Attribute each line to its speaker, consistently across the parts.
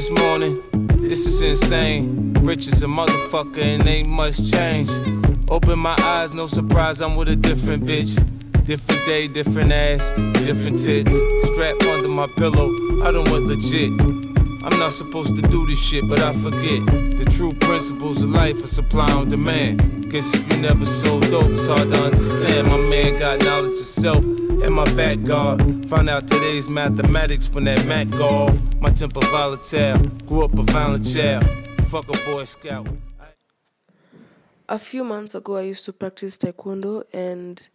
Speaker 1: this morning. This is insane. Rich as a motherfucker and ain't much change. Open my eyes, no surprise, I'm with a different bitch. Different day, different ass, different tits. Strap under my pillow, I don't want legit. I'm not supposed to do this shit, but I forget. The true principles of life are supply and demand. Guess if you never sold dope, it's hard to understand. My man got knowledge of self and my back guard. Found out today's mathematics when that Mac go off. My temper volatile, grew up a violent child. Fuck a boy scout.
Speaker 2: a few months ago i used to practice taekwondo and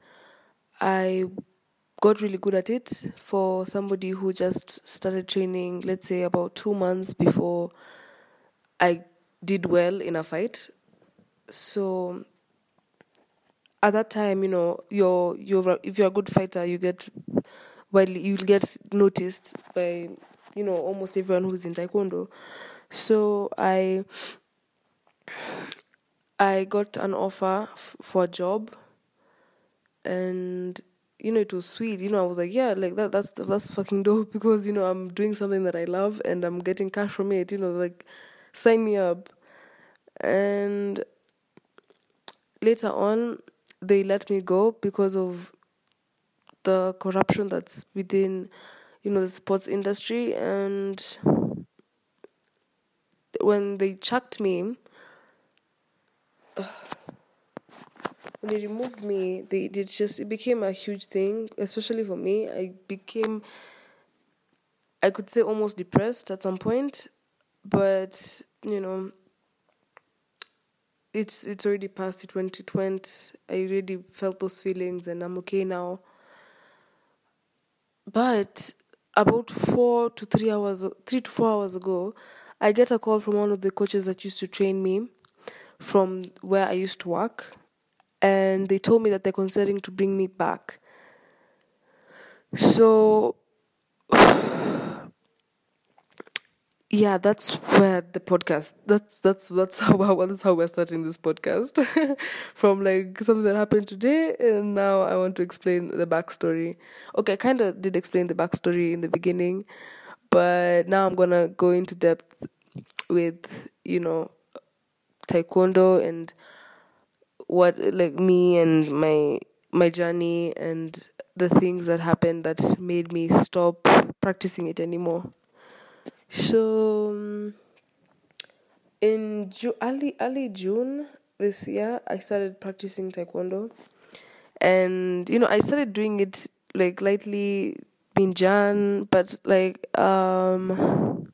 Speaker 2: i got really good at it for somebody who just started training let's say about two months before i did well in a fight so at that time you know you're you're if you're a good fighter you get well you'll get noticed by you know almost everyone who's in taekwondo so i I got an offer f- for a job, and you know it was sweet. You know I was like, yeah, like that. That's that's fucking dope because you know I'm doing something that I love and I'm getting cash from it. You know, like sign me up. And later on, they let me go because of the corruption that's within, you know, the sports industry. And when they chucked me, when they removed me, they did just it became a huge thing, especially for me. I became I could say almost depressed at some point, but you know it's it's already past it went it went. I already felt those feelings and I'm okay now. But about four to three hours three to four hours ago, I get a call from one of the coaches that used to train me from where I used to work, and they told me that they're considering to bring me back. So, yeah, that's where the podcast. That's that's that's how that's how we're starting this podcast from like something that happened today, and now I want to explain the backstory. Okay, I kind of did explain the backstory in the beginning, but now I'm gonna go into depth with you know taekwondo and what like me and my my journey and the things that happened that made me stop practicing it anymore so um, in Ju- early early june this year i started practicing taekwondo and you know i started doing it like lightly in jan but like um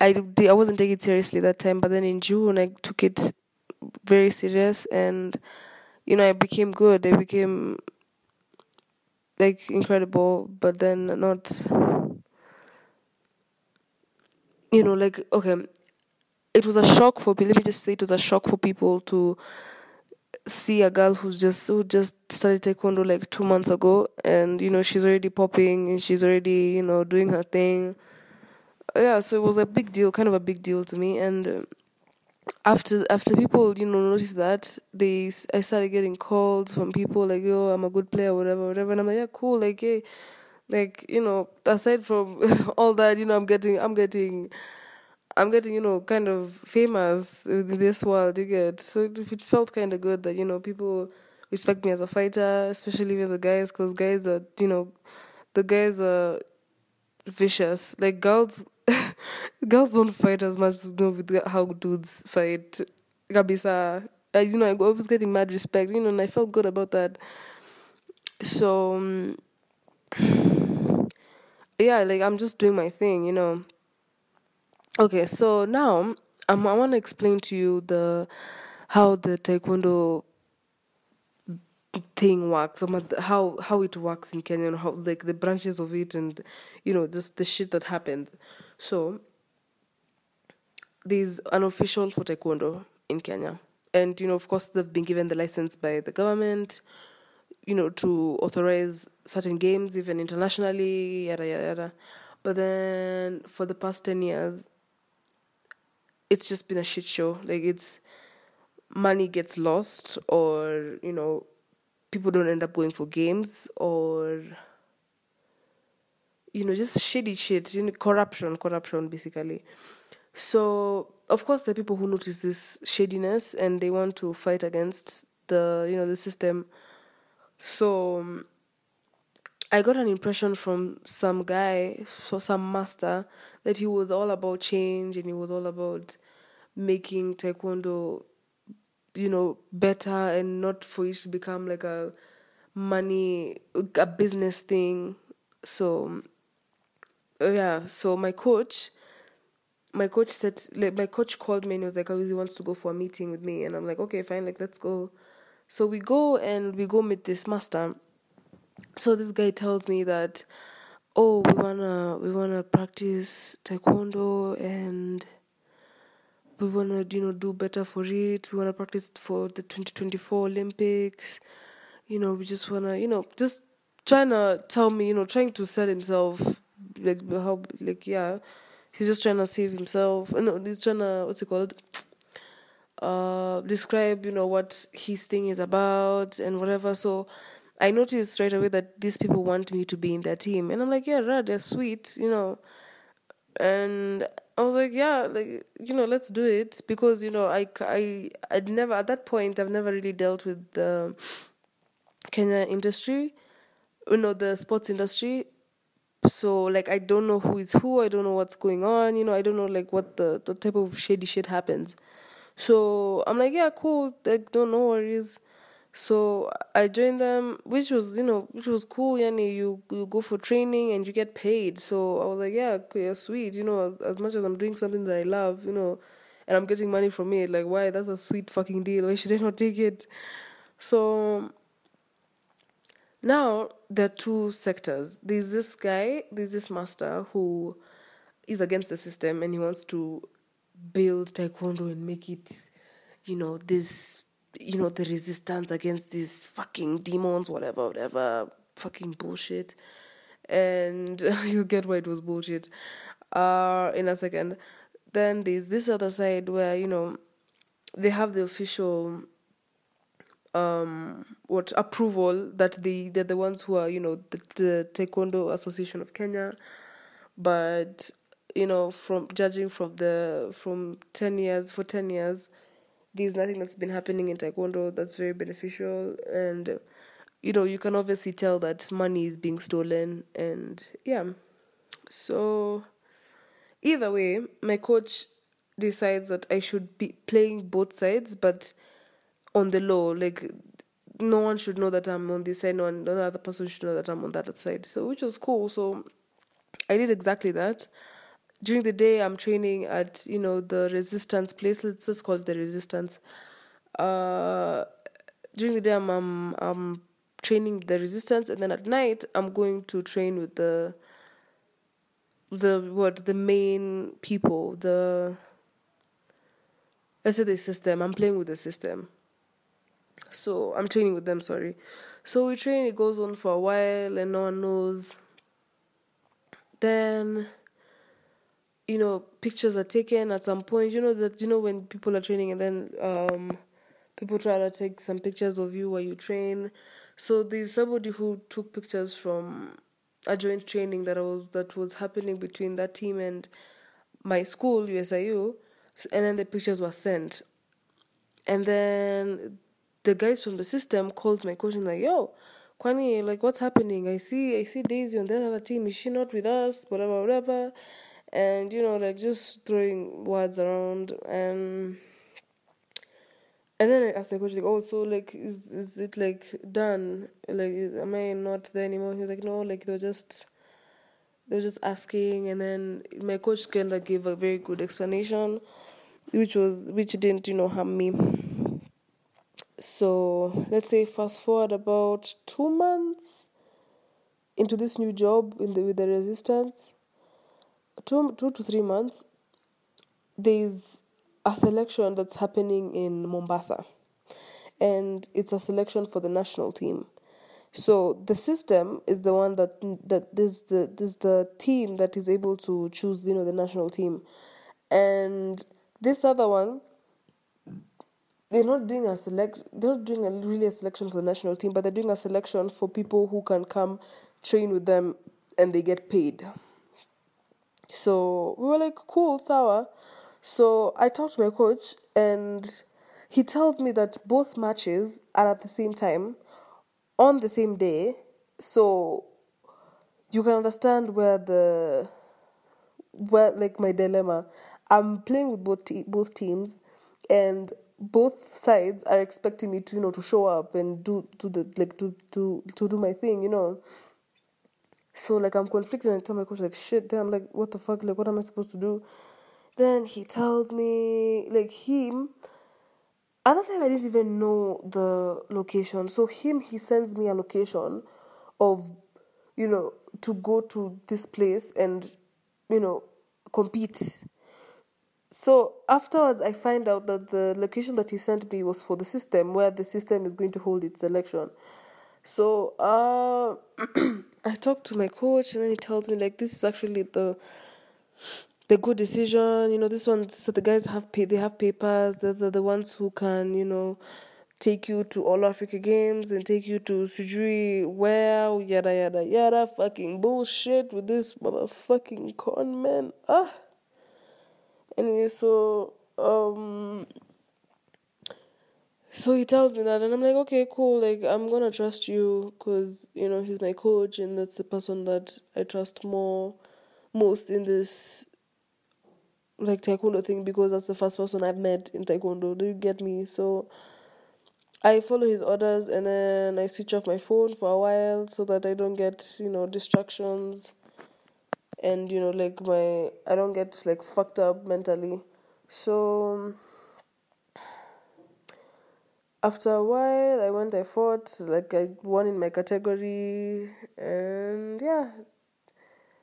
Speaker 2: I I wasn't taking it seriously that time, but then in June I took it very serious, and you know I became good. I became like incredible, but then not. You know, like okay, it was a shock for people. Let me just say it was a shock for people to see a girl who's just who just started taekwondo like two months ago, and you know she's already popping and she's already you know doing her thing. Yeah so it was a big deal kind of a big deal to me. And um, after after people you know noticed that they i started getting calls from people like yo i'm a good player whatever whatever. And i'm like yeah cool like hey like you know aside from all that you know i'm getting i'm getting i'm getting you know kind of famous in this world you get so it, it felt kind of good that you know people respect me as a fighter especially with the guys because guys are you know the guys are vicious like girls girls don't fight as much you know, with how dudes fight. gabisa you know, I was getting mad respect, you know, and I felt good about that. So, um, yeah, like I'm just doing my thing, you know. Okay, so now um, I want to explain to you the how the taekwondo thing works, some how how it works in Kenya, and how like the branches of it, and you know, just the shit that happened. So there's an official for taekwondo in Kenya, and you know, of course, they've been given the license by the government, you know, to authorize certain games, even internationally, yada yada yada. But then for the past ten years, it's just been a shit show. Like it's money gets lost, or you know, people don't end up going for games, or you know, just shady shit, you know, corruption, corruption, basically. So, of course, the people who notice this shadiness and they want to fight against the, you know, the system. So, um, I got an impression from some guy, so some master, that he was all about change and he was all about making taekwondo, you know, better and not for it to become like a money, a business thing. So, uh, yeah, so my coach, my coach said, like, my coach called me and he was like, oh, he wants to go for a meeting with me. And I'm like, okay, fine, like, let's go. So we go and we go meet this master. So this guy tells me that oh we wanna we wanna practice taekwondo and we wanna you know do better for it. We wanna practice for the 2024 olympics. You know we just wanna you know just trying to tell me you know trying to sell himself like how like yeah he's just trying to save himself. No he's trying to what's it called uh describe you know what his thing is about and whatever so I noticed straight away that these people want me to be in their team. And I'm like, yeah, right, they're sweet, you know. And I was like, yeah, like, you know, let's do it. Because, you know, I, I, I'd never, at that point, I've never really dealt with the Kenya industry, you know, the sports industry. So, like, I don't know who is who. I don't know what's going on. You know, I don't know, like, what the, the type of shady shit happens. So, I'm like, yeah, cool. Like, don't no worries so I joined them, which was you know which was cool. Yani you you go for training and you get paid. So I was like, yeah, yeah, sweet. You know, as, as much as I'm doing something that I love, you know, and I'm getting money from it, like why? That's a sweet fucking deal. Why should I not take it? So now there are two sectors. There's this guy, there's this master who is against the system and he wants to build taekwondo and make it, you know, this you know, the resistance against these fucking demons, whatever, whatever, fucking bullshit. And you'll get why it was bullshit uh, in a second. Then there's this other side where, you know, they have the official um what approval that they they're the ones who are you know the, the taekwondo association of kenya but you know from judging from the from 10 years for 10 years there's nothing that's been happening in taekwondo that's very beneficial. And you know you can obviously tell that money is being stolen and yeah. So either way my coach decides that i should be playing both sides but on the low. Like no one should know that i'm on this side no, one, no other person should know that i'm on that side. So which was cool. So i did exactly that during the day I'm training at you know the resistance place. Let's just call it the resistance. Uh, during the day I'm, I'm I'm training the resistance, and then at night I'm going to train with the the what the main people the let's say the system. I'm playing with the system. So I'm training with them. Sorry. So we train. It goes on for a while, and no one knows. Then you know pictures are taken at some point you know that you know when people are training and then um people try to take some pictures of you while you train so there's somebody who took pictures from a joint training that was that was happening between that team and my school USIU and then the pictures were sent and then the guys from the system called my coach and like yo Kwani, like what's happening? I see I see Daisy on that other team. Is she not with us? Whatever, whatever and you know like just throwing words around and and then I asked my coach like, oh, so like, is is it like done? Like, is, am I not there anymore? He was like, no, like they were just they were just asking, and then my coach kind of gave a very good explanation, which was which didn't you know harm me. So let's say fast forward about two months into this new job in the with the resistance two two to three months, there's a selection that's happening in Mombasa, and it's a selection for the national team. So the system is the one that that this the this the team that is able to choose you know the national team, and this other one. They're not doing a select. They're not doing a really a selection for the national team, but they're doing a selection for people who can come train with them and they get paid. So we were like, cool, sour. So I talked to my coach, and he tells me that both matches are at the same time, on the same day. So you can understand where the where like my dilemma. I'm playing with both te- both teams, and both sides are expecting me to you know to show up and do do the like to to to do my thing, you know. So like I'm conflicted and I tell my coach like shit damn like what the fuck like what am I supposed to do? Then he tells me like him at that time I didn't even know the location. So him he sends me a location of you know to go to this place and you know compete. So afterwards, I find out that the location that he sent me was for the system, where the system is going to hold its election. So uh, I talked to my coach, and then he tells me like this is actually the the good decision. You know, this one. So the guys have pay, they have papers. They're, they're the ones who can you know take you to all Africa games and take you to Sujui where yada yada yada fucking bullshit with this motherfucking con man. Ah. Anyway, so um so he tells me that and i'm like okay cool like i'm gonna trust you because you know he's my coach and that's the person that i trust more most in this like taekwondo thing because that's the first person i've met in taekwondo do you get me? So i follow his orders and then i switch off my phone for a while so that i don't get you know distractions and you know like my i don't get like fucked up mentally. So after a while i went i fought like i won in my category and yeah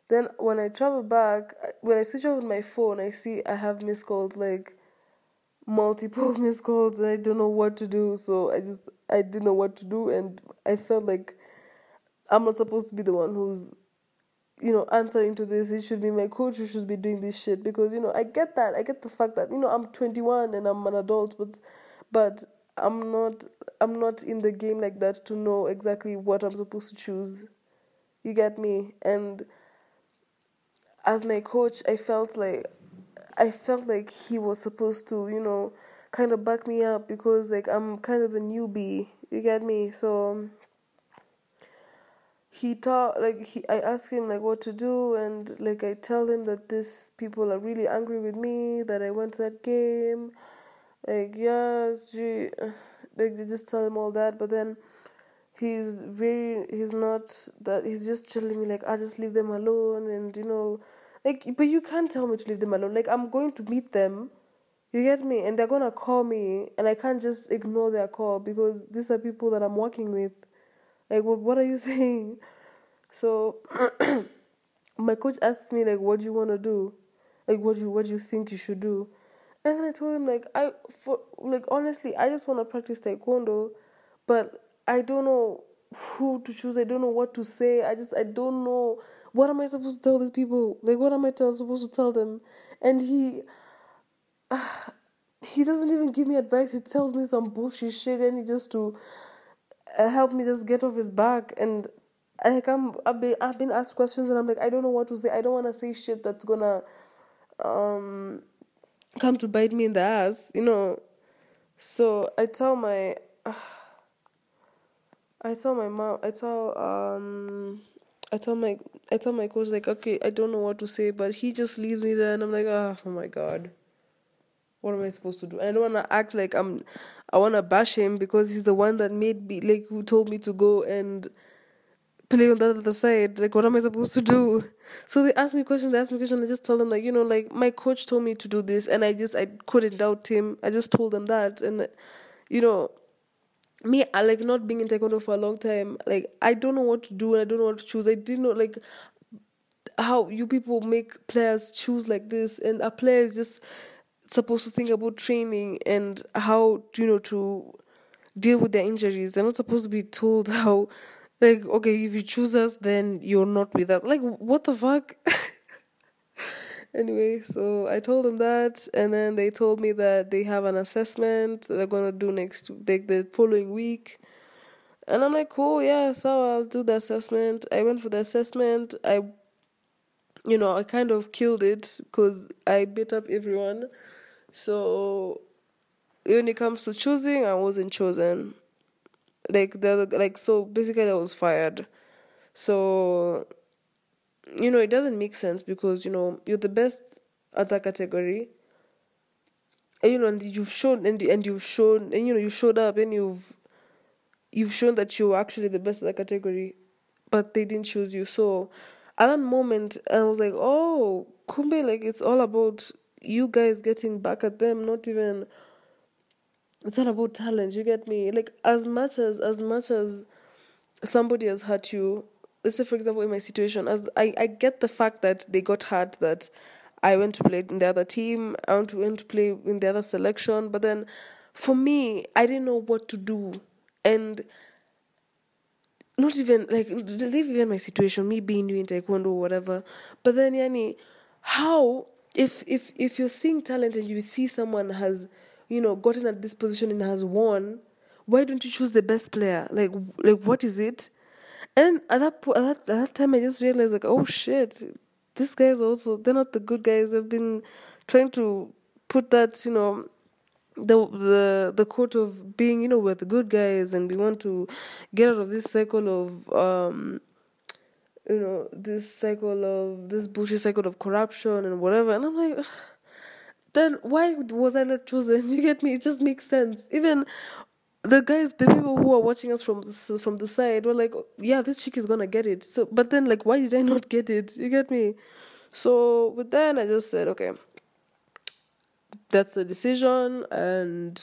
Speaker 2: then when i travel back when i switch over my phone i see i have missed calls like multiple missed calls and i don't know what to do so i just i didn't know what to do and i felt like i'm not supposed to be the one who's you know, answering to this. It should be my coach who should be doing this shit because you know I get that. I get the fact that you know I'm 21 and I'm an adult, but but I'm not I'm not in the game like that to know exactly what I'm supposed to choose. You get me? And as my coach, I felt like I felt like he was supposed to, you know, kind of back me up because like I'm kind of the newbie. You get me? So um, he taught like he I ask him like what to do and like I tell him that these people are really angry with me that I went to that game like yeah gee, like they just tell him all that but then he's very he's not that he's just telling me like I just leave them alone and you know like but you can't tell me to leave them alone. Like I'm going to meet them. You get me? And they're gonna call me and I can't just ignore their call because these are people that I'm working with. Like what what are you saying? So my coach asked me like what do you want to do? Like what do you what do you think you should do and then I told him like I for like honestly I just want to practice taekwondo, but I don't know who to choose. I don't know what to say. I just I don't know what am I supposed to tell these people. Like what am I supposed to tell them? And he uh, he doesn't even give me advice. He tells me some bullshit shit and he just to uh, help me just get off his back and like I'm I've been I've been asked questions and I'm like I don't know what to say. I don't want to say shit that's gonna um come to bite me in the ass, you know. So I tell my, uh, I tell my mom, I tell um, I tell my, I tell my coach like, okay, I don't know what to say, but he just leaves me there, and I'm like, oh, oh my god, what am I supposed to do? And I don't want to act like I'm, I want to bash him because he's the one that made me, like, who told me to go and play on the other side. Like, what am I supposed to do? So they ask me questions, they ask me questions, I just tell them like, you know, like my coach told me to do this and I just I couldn't doubt him. I just told them that and you know, me I like not being in taekwondo for a long time, like I don't know what to do and I don't know what to choose. I didn't know like how you people make players choose like this and a player is just supposed to think about training and how you know to deal with their injuries. They're not supposed to be told how like, okay, if you choose us, then you're not with us. Like, what the fuck? anyway, so I told them that, and then they told me that they have an assessment they're gonna do next, like the following week. And I'm like, cool, yeah, so I'll do the assessment. I went for the assessment. I, you know, I kind of killed it because I beat up everyone. So when it comes to choosing, I wasn't chosen. Like the like so basically I was fired. So you know, it doesn't make sense because, you know, you're the best at that category. And you know, and you've shown and and you've shown and you know, you showed up and you've you've shown that you're actually the best at that category, but they didn't choose you. So at that moment I was like, Oh, Kumbe, like it's all about you guys getting back at them, not even it's all about talent, you get me? Like as much as as much as somebody has hurt you let's say for example in my situation as I, I get the fact that they got hurt that I went to play in the other team, I went to, play in the other selection, but then for me I didn't know what to do. And not even like leave even my situation, me being in taekwondo or whatever. But then yani how if if if you're seeing talent and you see someone has, you know, gotten at this position and has won, why don't you choose the best player? Like like what is it? And at that, po- at that at that time, I just realized like, oh shit, these guys also they're not the good guys. They've been trying to put that you know the the the quote of being you know we're the good guys and we want to get out of this cycle of um you know this cycle of this bullshit cycle of corruption and whatever and i'm like then why was i not chosen you get me it just makes sense even the guys, the people who are watching us from the, from the side were like, yeah, this chick is gonna get it. So, but then like, why did I not get it? You get me? So, but then I just said, okay, that's the decision, and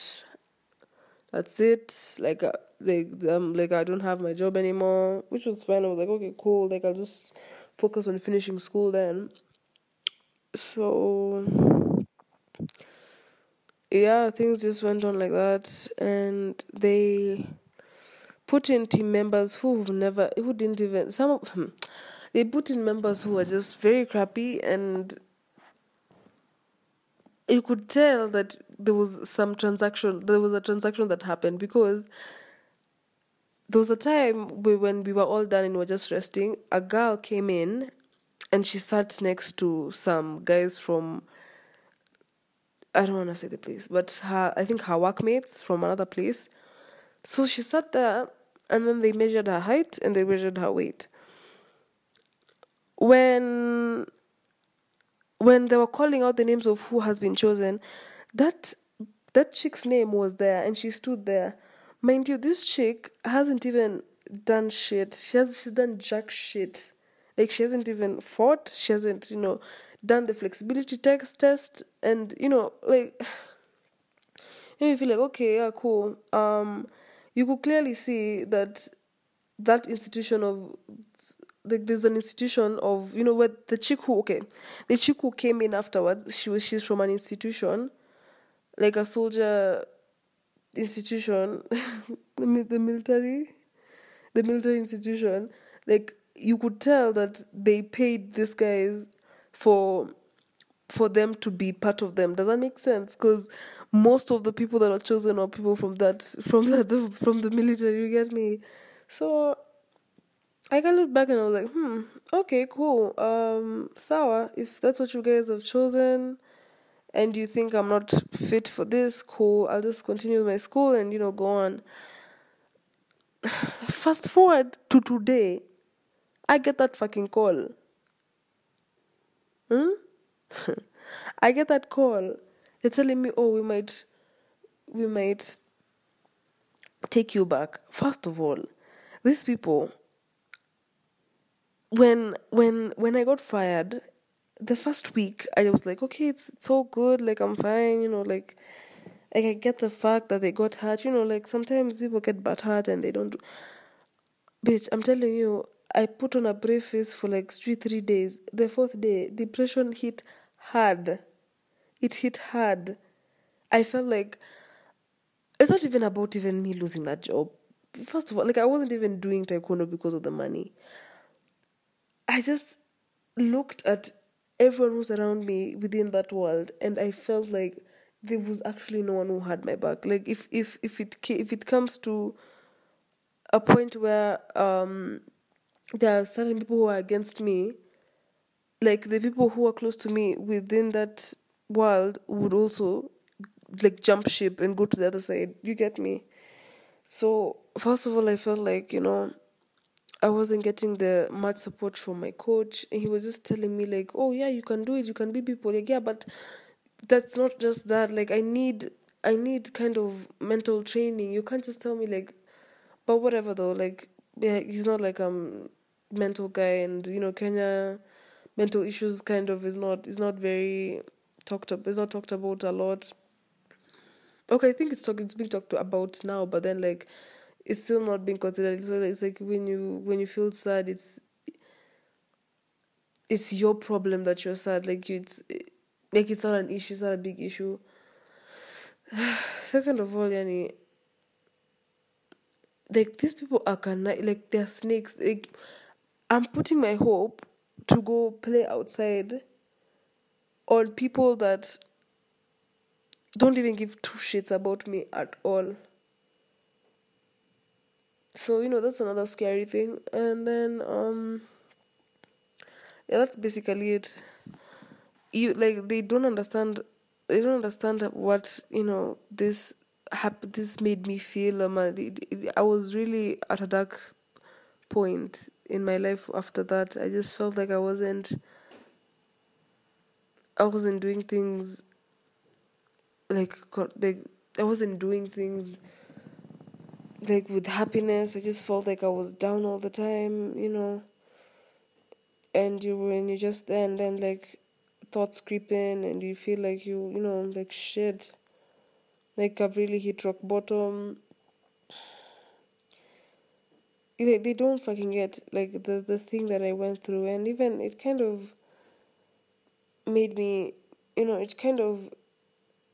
Speaker 2: that's it. Like, uh, like, um, like I don't have my job anymore, which was fine. I was like, okay, cool. Like, I'll just focus on finishing school then. So yeah, things just went on like that, and they put in team members who've never, who didn't even some of them. They put in members who were just very crappy, and you could tell that there was some transaction. There was a transaction that happened because there was a time we, when we were all done and we were just resting. A girl came in, and she sat next to some guys from I don't want to say the place, but her, I think her workmates from another place. So she sat there and then they measured her height and they measured her weight. When when they were calling out the names of who has been chosen, that that chick's name was there and she stood there. Mind you, this chick hasn't even done shit. She has she's done jack shit. Like she hasn't even fought. She hasn't, you know, done the flexibility text test and you know like you feel like okay yeah cool. Um you could clearly see that that institution of like there's an institution of you know where the chick who okay the chick who came in afterwards she was she's from an institution like a soldier institution the, the military the military institution like you could tell that they paid these guys for for them to be part of them. Does that make sense? Because most of the people that are chosen are people from that from that from the military. You get me? So I can look back and I was like, hmm, okay, cool. Um. If that's what you guys have chosen, and you think I'm not fit for this, cool. I'll just continue my school and you know go on. Fast forward to today, I get that fucking call. Hmm? I get that call. They're telling me, oh, we might, we might take you back. First of all, these people, when when when I got fired, the first week I was like, okay, it's it's all good, like I'm fine, you know, like like I get the fact that they got hurt, you know, like sometimes people get butt hurt and they don't do bitch, I'm telling you, I put on a brave face for like three three days. The fourth day, depression hit hard. It hit hard. I felt like it's not even about even me losing that job. First of all, like I wasn't even doing taekwondo because of the money. I just looked at everyone who's around me within that world, and I felt like there was actually no one who had my back. Like if if if it if it comes to a point where um there are certain people who are against me. Like the people who are close to me within that world would also like jump ship and go to the other side. You get me? So first of all i felt like you know i wasn't getting the much support from my coach. And he was just telling me like oh yeah you can do it. You can be people. Like yeah but that's not just that. Like i need i need kind of mental training. You can't just tell me like but whatever though. Like yeah he's not like um mental guy and you know kenya mental issues kind of is not is not very talked up it's not talked about a lot. Okay i think it's talk it's being talked about now but then like it's still not being considered. So it's like when you when you feel sad it's it's your problem that you're sad. Like you it's like it's not an issue it's not a big issue. Second of all yani like these people are cana- like they're snakes. Like i'm putting my hope to go play outside on people that don't even give two shits about me at all. So you know that's another scary thing. And then um yeah that's basically it. You like they don't understand they don't understand what you know this hap- this made me feel. Um, I, was really at a dark point in my life after that i just felt like i wasn't i wasn't doing things like like i wasn't doing things like with happiness. I just felt like i was down all the time you know? And you when you just then then like thoughts creep in and you feel like you you know like shit like i've really hit rock bottom they, they don't fucking get like the the thing that i went through and even it kind of made me you know it kind of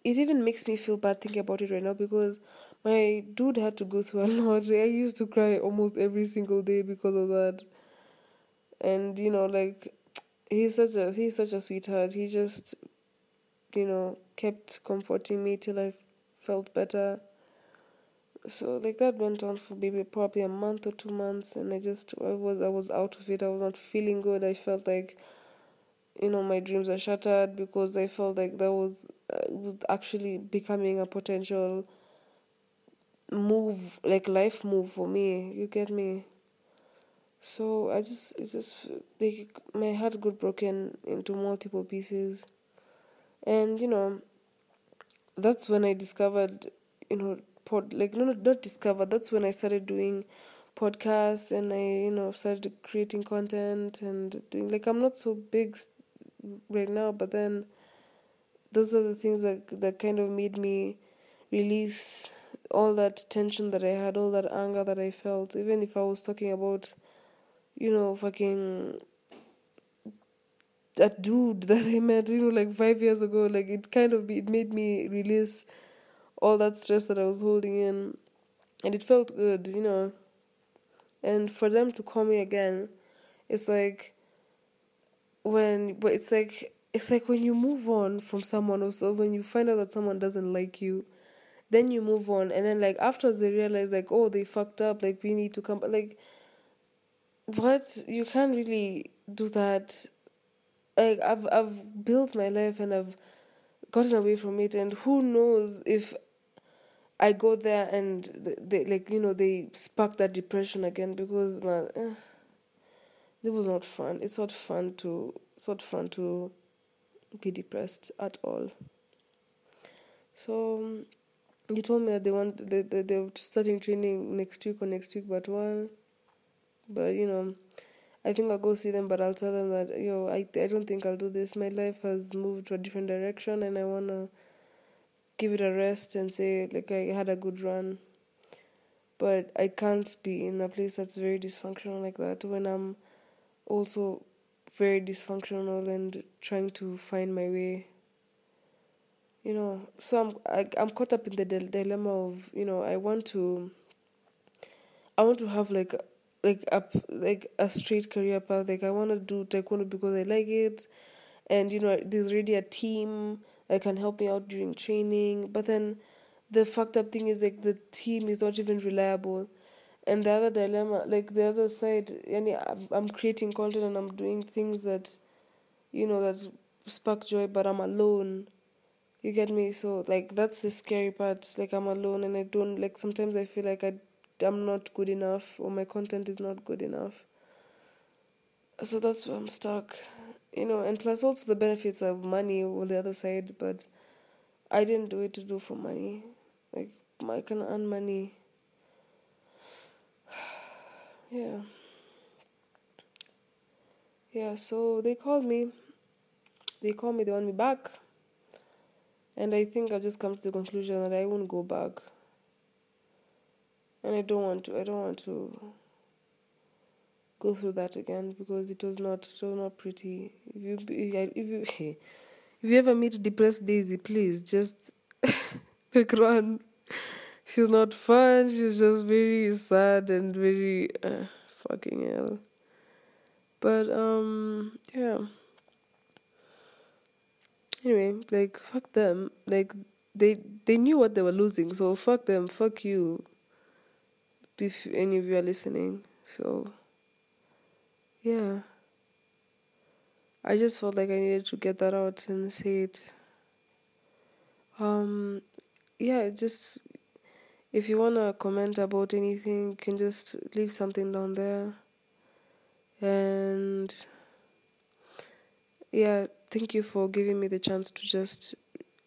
Speaker 2: it even makes me feel bad thinking about it right now because my dude had to go through a lot. I used to cry almost every single day because of that. And you know, like he's such a he's such a sweetheart. He just you know kept comforting me till I felt better. So like that went on for maybe probably a month or two months, and I just I was I was out of it. I was not feeling good. I felt like you know my dreams are shattered because I felt like that was uh, actually becoming a potential move like life move for me you get me so i just it just like my heart got broken into multiple pieces and you know that's when i discovered you know pod like no not discover. that's when i started doing podcasts and i you know started creating content and doing like i'm not so big right now but then those are the things that that kind of made me release all that tension that I had, all that anger that I felt, even if I was talking about, you know, fucking that dude that I met, you know, like five years ago, like it kind of it made me release all that stress that I was holding in, and it felt good, you know. And for them to call me again, it's like when, but it's like it's like when you move on from someone, or so when you find out that someone doesn't like you then you move on. And then like afterwards they realize like oh they fucked up like we need to come like what? You can't really do that. Like i've i've built my life and i've gotten away from it and who knows if i go there and they like you know they spark that depression again because man eh, it was not fun. It's not fun to it's not fun to be depressed at all. So they told me that they want they, they they're starting training next week or next week but one but you know I think I'll go see them but I'll tell them that yo I I don't think I'll do this. My life has moved to a different direction and I wanna give it a rest and say like I had a good run. But I can't be in a place that's very dysfunctional like that when I'm also very dysfunctional and trying to find my way. You know so i'm I, i'm caught up in the dilemma of you know i want to i want to have like like a like a straight career path. Like i want to do taekwondo because i like it. And you know there's already a team that can help me out during training but then the fucked up thing is like the team is not even reliable and the other dilemma, like the other side, yani I'm, I'm creating content and I'm doing things that, you know, that spark joy, but I'm alone. You get me? So like that's the scary part. Like I'm alone and I don't like. Sometimes I feel like I, I'm not good enough or my content is not good enough. So that's where I'm stuck, you know. And plus also the benefits of money on the other side, but I didn't do it to do for money. Like I can earn money yeah. Yeah, so they called me. They called me, they want me back. And I think I've just come to the conclusion that I won't go back. And I don't want to. I don't want to go through that again because it was not so not pretty. If you if you if you ever meet depressed Daisy, please just pick run she was not fun. She's just very sad and very uh, fucking hell. But um, yeah. Anyway, like fuck them. Like they they knew what they were losing, so fuck them. Fuck you. If any of you are listening, so yeah. I just felt like I needed to get that out and say it. Um, yeah, just if you want to comment about anything, you can just leave something down there. And yeah, thank you for giving me the chance to just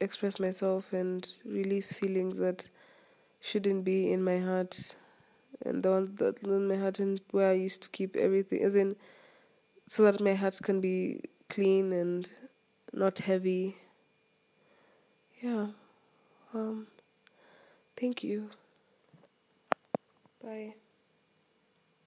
Speaker 2: express myself and release feelings that shouldn't be in my heart and the ones that in my heart and where I used to keep everything as in so that my heart can be clean and not heavy. Yeah. Um Thank you. Bye.